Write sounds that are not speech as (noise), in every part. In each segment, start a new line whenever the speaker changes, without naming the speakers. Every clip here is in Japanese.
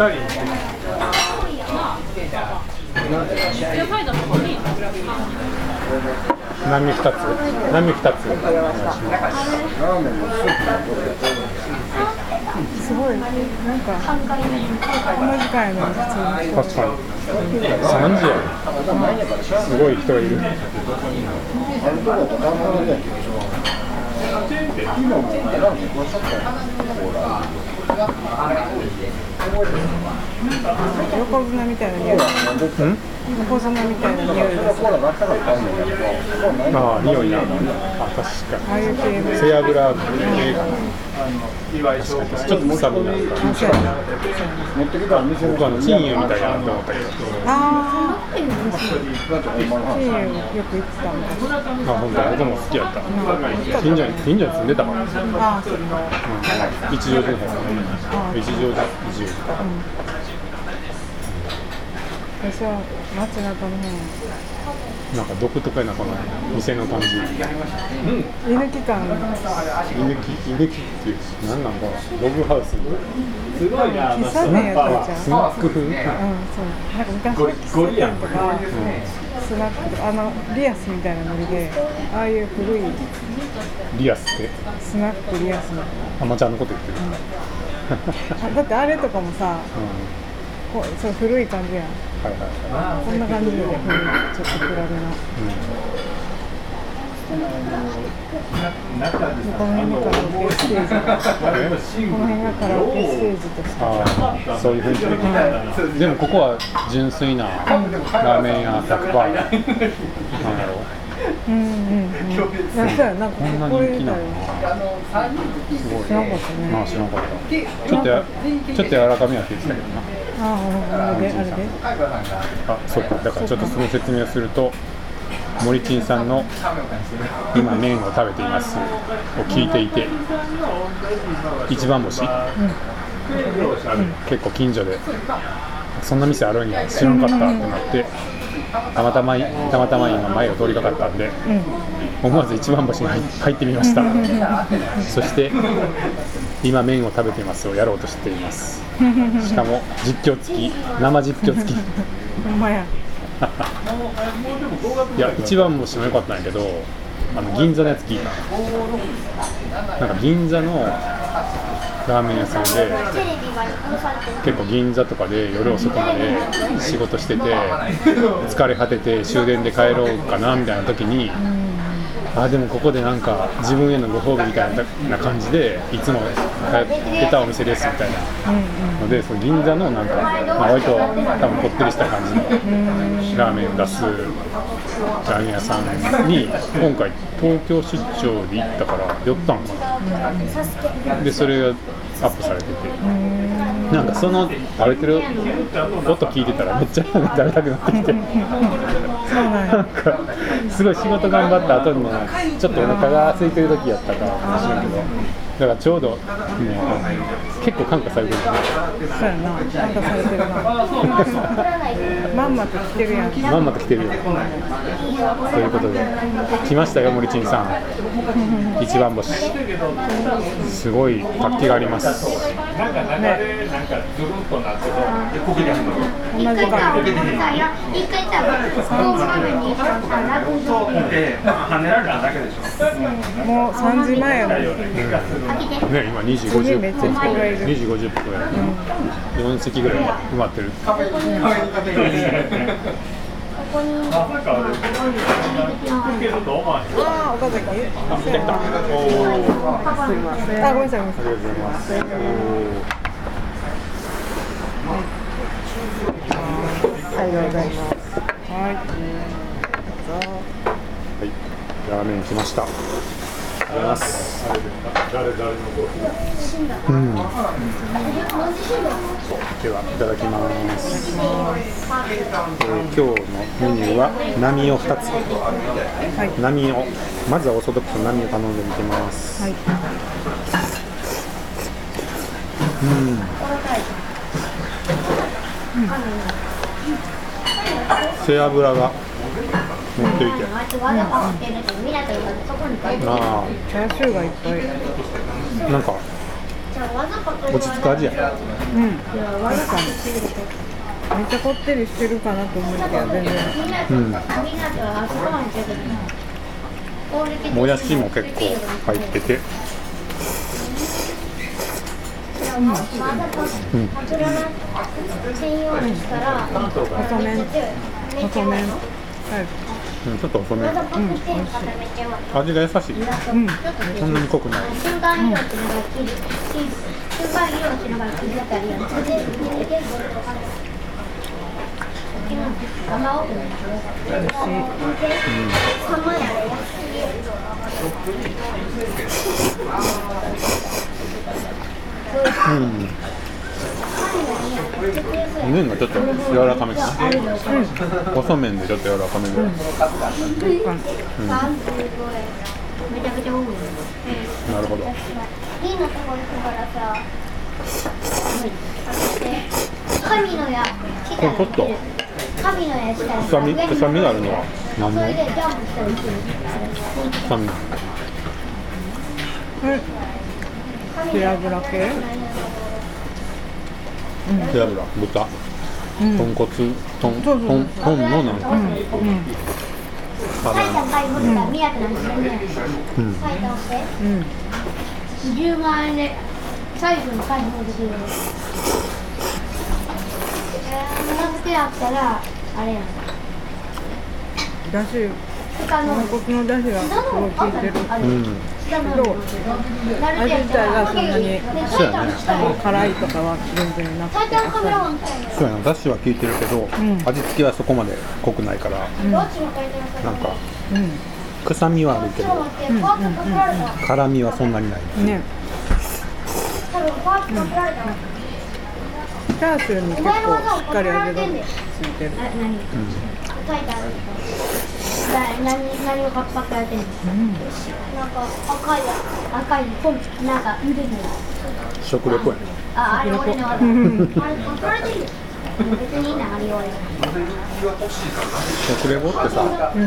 波二つ波二つ
すごいなんかこんな時間やのに。普通
確かに。3時やすごい人がいる。
横綱みたいな匂い
うん
横綱みたいな匂い
ああ匂いなあ確か
ああいう系
に
の
背脂系かな確かにちょっと臭みなんか
あそうやな
僕はあの金魚みたいやなと思ったけど
ああ金魚よく行ってたんだ。
あ本当僕も好きやった。近所に近所に住んでたから、うん、
ああそう。
一条寺一条寺一条
私は街中の方。
なんか独特やなこの店の感じ。
居抜き感
居抜き居抜きっていう何なんだろう。ログハウス
喫茶店やったじゃん
スナック風。
うん、そう。なんか昔の喫茶店とか、スナックとか、あのリアスみたいなノリで、ああいう古い
リアスって？
スナックリアスの。
あまちゃんのこと言ってる、
あ (laughs) だってあれとかもさ、
うん。
こうそう古い感じやん。
はいはいは
こんな感じで古い、ちょっと暗めの。
い、
この辺にカラオケステージ。が、この辺がカラオケステージとして。
ああそういう雰囲気。でもここは純粋なラーメン屋100%なんやろ
うんうんうん。いやそうやなんか
こんな人気なのすごい
知らんかったね。
まあ知らんかった。ちょっとやちょっと柔らかめやって言ってたけどな。
ああ、で、あれで。
あそうか。だからちょっとその説明をすると森珍さんの「今麺を食べています」を聞いていて。一番星、結構近所で。そんな店あるんや。知らんかった。ってなって。たまたまたまたま今前を通りかかったんで思わず一番星に入入ってみました。そして今麺を食べていますをやろうとしています。しかも実況付き生実況付き。(laughs) いや一番星も良かったんやけどあの銀座のやつ聞いた。なんか銀座のラーメン屋さんで結構銀座とかで夜遅くまで仕事してて疲れ果てて終電で帰ろうかなみたいな時にあでもここでなんか自分へのご褒美みたいな感じでいつも通ってたお店ですみたいなのでその銀座のなんか、まあ、割と多分こってりした感じのラーメンを出すラーメン屋さんに今回東京出張で行ったから寄ったんかな。でそれがアップされててなんかその食べてる？音聞いてたらめっちゃ食べたくなってきて
なん。
かすごい仕事頑張った後にもちょっとお腹が空いてる時やったかもしれんけどだからちょうど、ね、結構感化されてるよね
そうやな。なんかされてるな。まんまと来てるやん。
まんまと来てるよということで来ましたよ森珍さん一番星すごい活気があります
同じか。
一回多分502さんさ落語
もう3時前やのに。
ね今2時
次めっ
50
ちゃ人がい
分
る。
2時50分や4席ぐらい埋まってる
ここに
ああ、岡崎。そうやなすいません。あ、ごめんなさい、ごめんなさい。
ありがとうございます
ありがとうございます。はい。どうぞ。
はいラーメン来ましたありがとうございます。うん。ではいただきます、えー今日のメニューは波を2つ？
はい。
波をまずはオーソドックスの波を頼んでみてます、
はい。
背脂が乗っていてあ
チャーシューがいっぱい。
あ。なんか落ち着く味や。
うん。確かにめっちゃこってりしてるかなと思うけど全然
うんもやしも結構入ってて。
うん、専用にしたら、
細麺。細麺。はい
うん、ちょっと細め。
わざとくて固めては
味が優しい。
うん。
そんなに濃くない。
瞬間色っていうのが切る瞬間が切ったり
うん麺がちょっと柔らかめかな細麺でちょっと柔らかめで、
めちゃくちゃ多い
なるほど
神の矢来たら
これちょっと
神の矢
臭み臭みがあるのは何の臭み
はい背脂系
背脂豚。
うん。
豚骨豚
そうそう
豚豚のなんか。
うんうん。
埼玉買い物が見なくなってね
うん。
埼玉して
うん。
10万円で最後に解放できるの片付けあったらあれやん。
だし豚骨のだしがすごい効いてる
うん
どう味自体がそんなに
そうやね
辛いとかは全然なくて
そうやなだしは効いてるけど、
ん。
味付けはそこまで濃くないから
どっちも書いて
なんか
っ
臭みはあるけど
ちょっと待って、パーッとかけられた。
辛みはそんなにない。
うん。ね
多分パーッとかけられた。
チャーシューに結構しっかり味がついてる？
何、何をパやってんの？
うん
なんか赤い、赤いポン、なんか。
食レポやね
あ、あれ俺の技。あれ、取られてるよ。別にいいな、あれ俺。
食レポってさ、
うん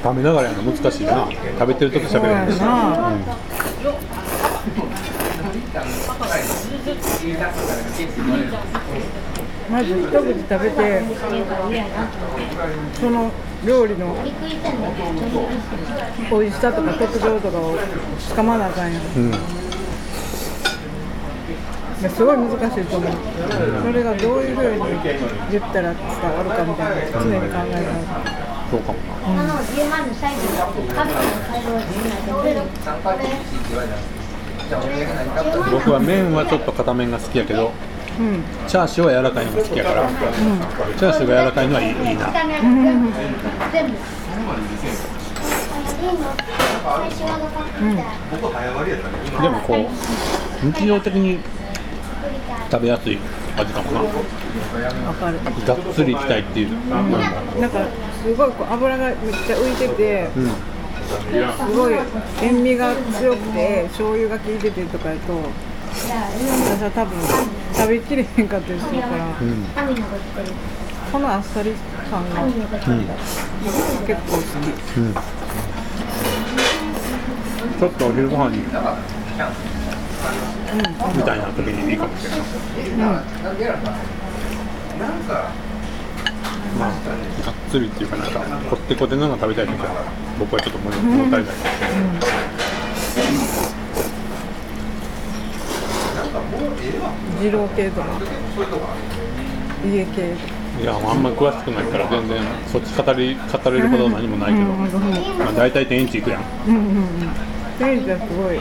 食べながらやるの難しいな食べてる時喋れへんし、
そうやな
うん
まず一口食べてその料理の。美味しさとか特徴とかをつかまなあかんやん
うん
いやすごい難しいと思うそれがどういうふうに言ったら伝わるかみたいな常に考えながら
そうかもな
あの10万のサイズがカビの改良してないけど、俺のこれ。
僕は麺はちょっと硬麺が好きやけど
うん
チャーシューは柔らかいのが好きやから、チャーシューが柔らかいのはいいいいな。でもこう日常的に食べやすい味かもな。
わかる。
がっつりいきたいっていう、なんか
なんかすごいこう油がめっちゃ浮いてて
うん。
すごい塩味が強くて醤油が効いててとかやと私は多分食べきれへんかったりするから。
うん。
このあっさり感が。
うん
る。
結構好き
うんちょっとお昼ご飯にみたいな時にいいかもしれない、まあ、がっつりっていうかなんかこってこてのが食べたい時は僕はちょっと物物足りない、
二郎系とか。家系
いやあんまり詳しくないから全然そっち語り語れるほど何もないけど、
うんうん
まあ、大体天一行くやん。
うんうん。うん店長すごい。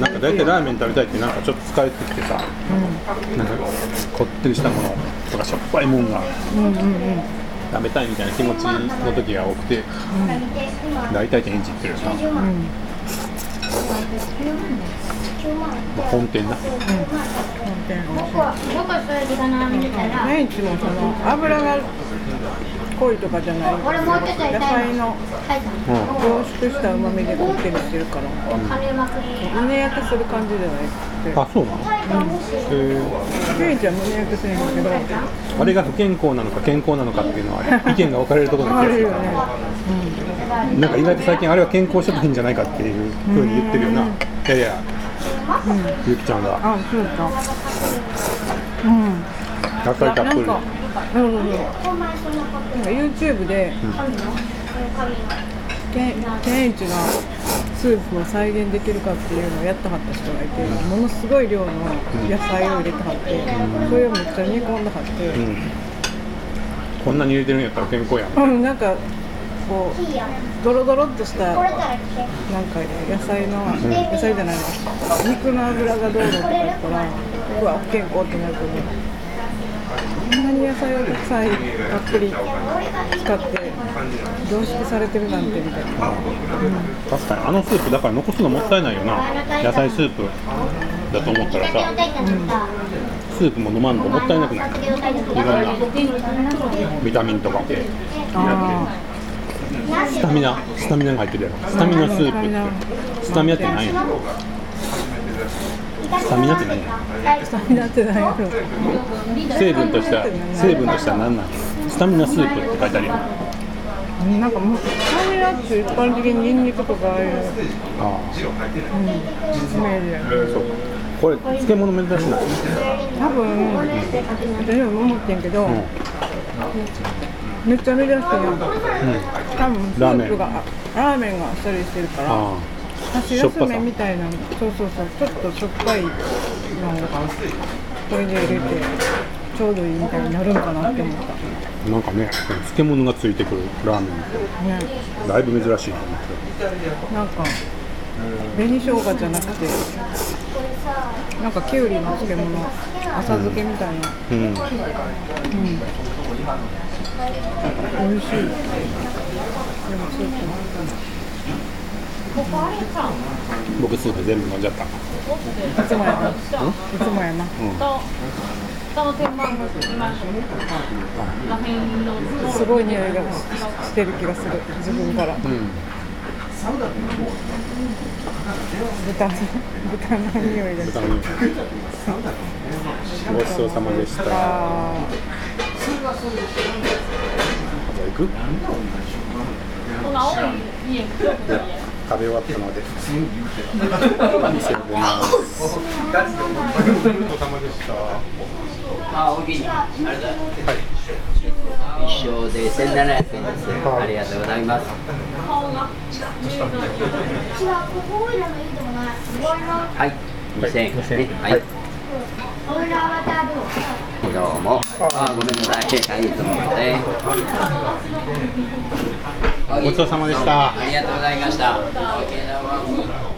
なんか大体ラーメン食べたいってなんかちょっと疲れてきてさなんかこってりしたものとかしょっぱいもんが
うんうんうん。
食べたいみたいな気持ちの時が多くて大体天一行ってるよな、ま
10万。
うん。
9万。
あ、本店な
本店
僕は僕はそれでかな見たら。
メンチもその油が濃いとかじゃない
俺もうちょっとやり
野菜の。凝縮した旨味でこってりしてるから
金まくり。
胸焼けする感じじゃないくて
あそうなの？へ
メンチは胸焼けせん。けど
えあれが不健康なのか健康なのかっていうのは意見が分かれるところな
あ
気がする
るよね
なんか意外と最近あれは健康食品じゃないかっていうふうに言ってるよな、いやいやゆきちゃんが。
あそうか。うん。
野菜たっぷり
なんかうん。うんうんなん。か YouTube でけ健一がスープを再現できるかっていうのをやってはった人がいてものすごい量の野菜を入れてはってそれをめっちゃ煮込んではって。
うん。こんなに入れてるんやったら健康やん。
うんなんかこうドロドロっとしたなんか野菜の、野菜じゃないわ肉の脂がどうのとか言ったらうわ不健康ってなるけどこんなに野菜をたくさんたっぷり使って凝縮されてるなんてみたいな。
確かにあのスープだから残すのもったいないよな。野菜スープだと思ったらさスープも飲まんともったいなくないいろんな。ビタミンとか。
あ
スタミナスタミナが入ってるやろ。スタミナスープって。スタミナって何やスタミナって何？
スタミナってないやろ
成分としては成分としては何なのスタミナスープって書いてあるやん。
なんかもうスタミナって一般的にニンニクとかああいう
あ
イメージ
そう。これ漬物珍しな。い
多分私も思ってんけど、
うん。
めっちゃ珍しいやん。多分ス
ラー
プがラーメン。があっさりしてるから
あ
箸休めみたいなそうそうそうちょっとしょっぱいのがこれで入れてちょうどいいみたいになるんかなって思った
あなんかね漬物がついてくるラーメンって
ね。
だいぶ珍しいと思って。
なんか紅生姜じゃなくてなんかきゅうりの漬物浅漬けみたいな。
うん。
うん。美味しい。でもスープ
僕スープ全部飲んじゃった
いつもやな。いつもやな。すごい匂いがししてる気がする。自分から。
うん
豚の豚の匂いがする。
豚の匂いごちそうさまでしたじゃ行く？で食べ終わったので
います。一生で千七百円です。ありがとうございます。はい。二千円ですね。はい。どうも。あ、ごめんなさい。はい、どうもね。
ごちそうさまでした
ありがとうございました。